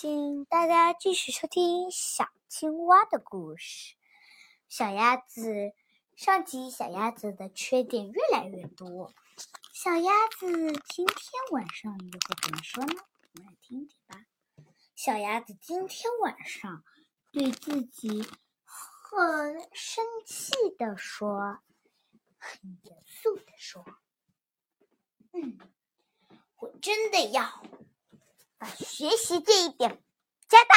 请大家继续收听小青蛙的故事。小鸭子，上集小鸭子的缺点越来越多。小鸭子今天晚上又会怎么说呢？我们来听听吧。小鸭子今天晚上对自己很生气的说，很严肃的说：“嗯，我真的要。”把学习这一点加大，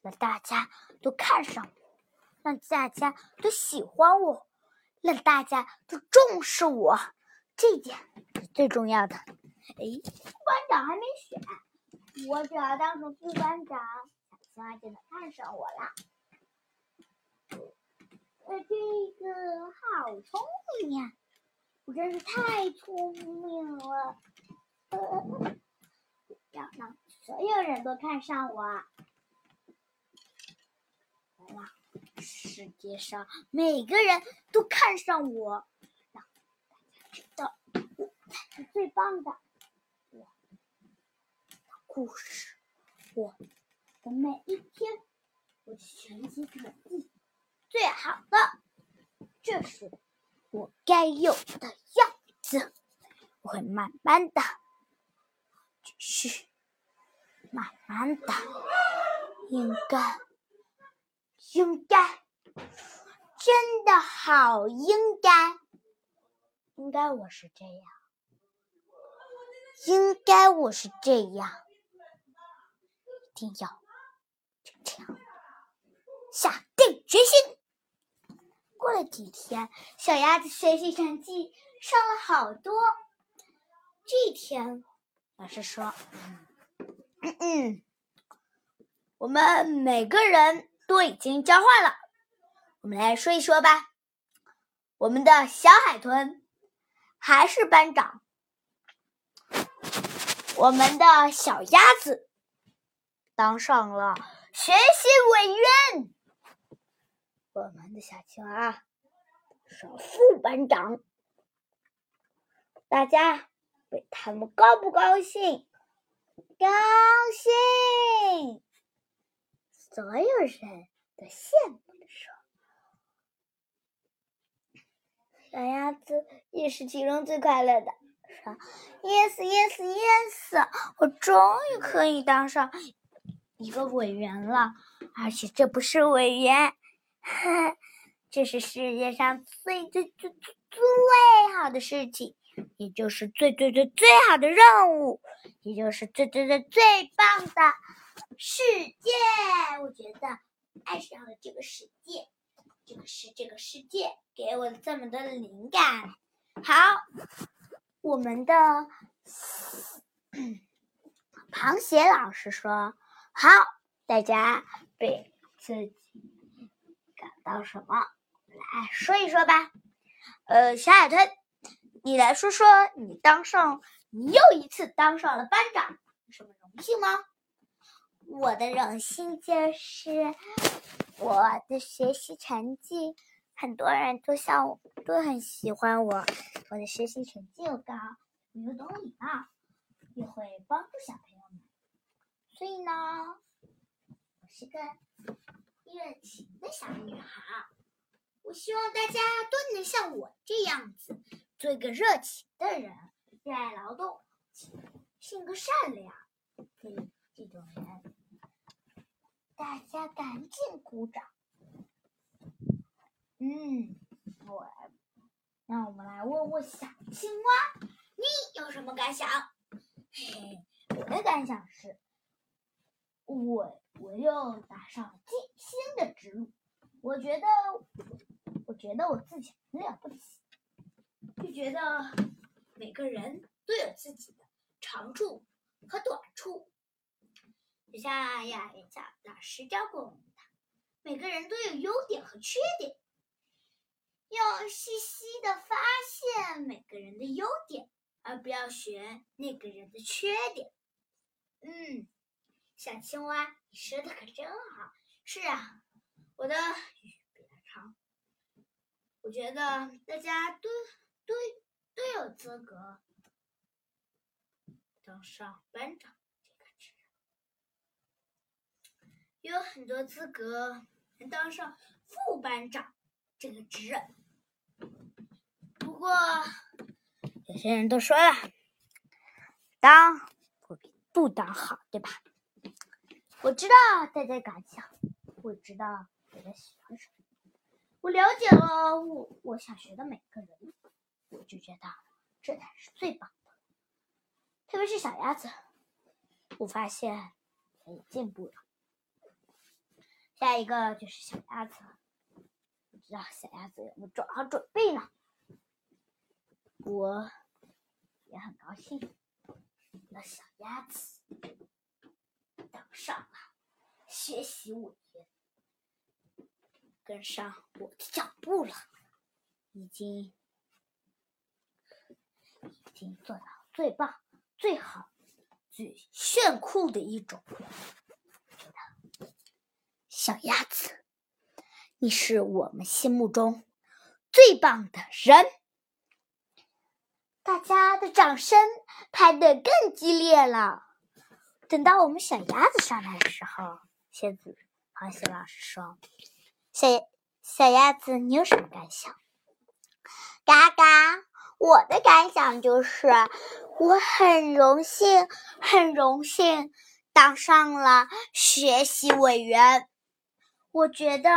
让大家都看上我，让大家都喜欢我，让大家都重视我，这一点是最重要的。哎，副班长还没选，我只要当上副班长，小青蛙就能看上我了。呃，这个好聪明呀，我真是太聪明了。呃。要让所有人都看上我，让世界上每个人都看上我，让大家知道我才是最棒的。我的故事，我的每一天，我的学习成绩最好的，这是我该有的样子。我会慢慢的。嘘，慢慢的，应该，应该，真的好应该，应该我是这样，应该我是这样，一定要就这样，下定决心。过了几天，小鸭子学习成绩上了好多。这天。老师说：“嗯嗯，我们每个人都已经交换了。我们来说一说吧。我们的小海豚还是班长，我们的小鸭子当上了学习委员，我们的小青蛙是副班长。大家。”为他们高不高兴？高兴！所有人都羡慕的说：“小鸭子也是其中最快乐的，说：‘Yes, yes, yes！我终于可以当上一个委员了，而且这不是委员，这是世界上最最最最最好的事情。’”也就是最最最最好的任务，也就是最最最最棒的世界。我觉得爱上了这个世界，这个是这个世界给我这么多的灵感。好，我们的螃蟹老师说：“好，大家被自己感到什么？来说一说吧。”呃，小海豚。你来说说，你当上，你又一次当上了班长，有什么荣幸吗？我的荣幸就是我的学习成绩，很多人都像我，都很喜欢我。我的学习成绩又高，我又懂礼貌，又会帮助小朋友们，所以呢，我是个热情的小女孩。我希望大家都能像我这样子。做一个热情的人，热爱劳动，性格善良，对这种人，大家赶紧鼓掌。嗯，我，让我们来问问小青蛙，你有什么感想？嘿嘿，我的感想是，我我又打上了新的之路，我觉得，我觉得我自己很了不起。就觉得每个人都有自己的长处和短处，就像呀，人家老师教过我们的，每个人都有优点和缺点，要细细的发现每个人的优点，而不要学那个人的缺点。嗯，小青蛙，你说的可真好。是啊，我的语比较长，我觉得大家都。都都有资格当上班长这个职有很多资格能当上副班长这个职。不过，有些人都说了，当不比不当好，对吧？我知道大家感想，我知道大家喜欢什么，我了解了我我想学的每个人，我就觉得这才是最棒的。特别是小鸭子，我发现它也进步了。下一个就是小鸭子，不知道小鸭子有没有做好准备呢？我也很高兴，那小鸭子当上了学习委员，跟上我的脚步了，已经经做到最棒、最好、最炫酷的一种。小鸭子，你是我们心目中最棒的人。大家的掌声拍得更激烈了。等到我们小鸭子上来的时候，蝎子螃蟹老师说：“小小鸭子，你有什么感想？”嘎嘎，我的感想就是，我很荣幸，很荣幸当上了学习委员。我觉得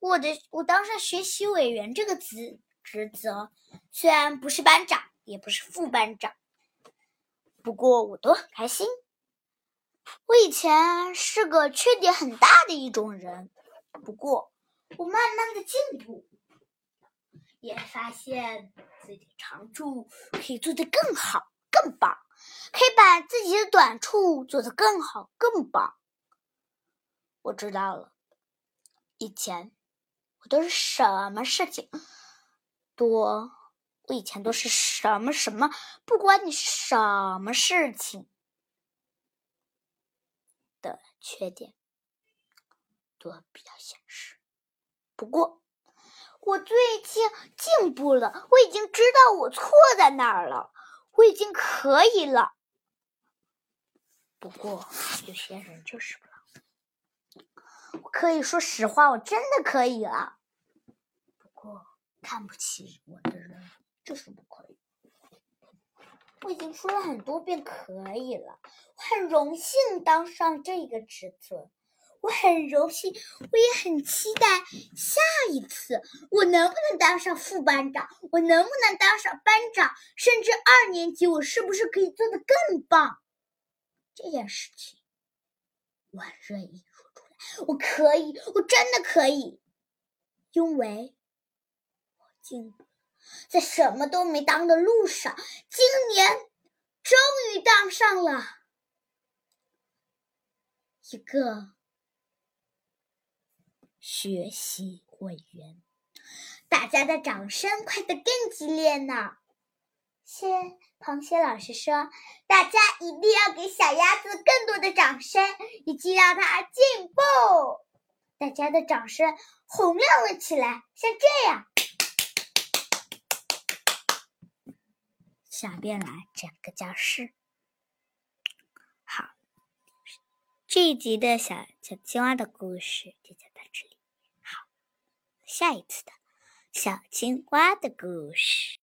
我的我当上学习委员这个职职责，虽然不是班长。也不是副班长，不过我都很开心。我以前是个缺点很大的一种人，不过我慢慢的进步，也发现自己长处可以做得更好、更棒，可以把自己的短处做得更好、更棒。我知道了，以前我都是什么事情多。我以前都是什么什么，不管你是什么事情的缺点，都比较现实。不过我最近进步了，我已经知道我错在哪儿了，我已经可以了。不过有些人就是不。我可以说实话，我真的可以了。不过看不起我的人。就是不可以，我已经说了很多遍可以了。我很荣幸当上这个职责，我很荣幸，我也很期待下一次我能不能当上副班长，我能不能当上班长，甚至二年级我是不是可以做得更棒？这件事情我愿意说出来，我可以，我真的可以，因为我进步。在什么都没当的路上，今年终于当上了一个学习委员。大家的掌声快得更激烈呢！蟹螃蟹老师说：“大家一定要给小鸭子更多的掌声，以及让它进步。”大家的掌声洪亮了起来，像这样。下边来整个教室。好，这一集的小小青蛙的故事就讲到。下一次的小青蛙的故事。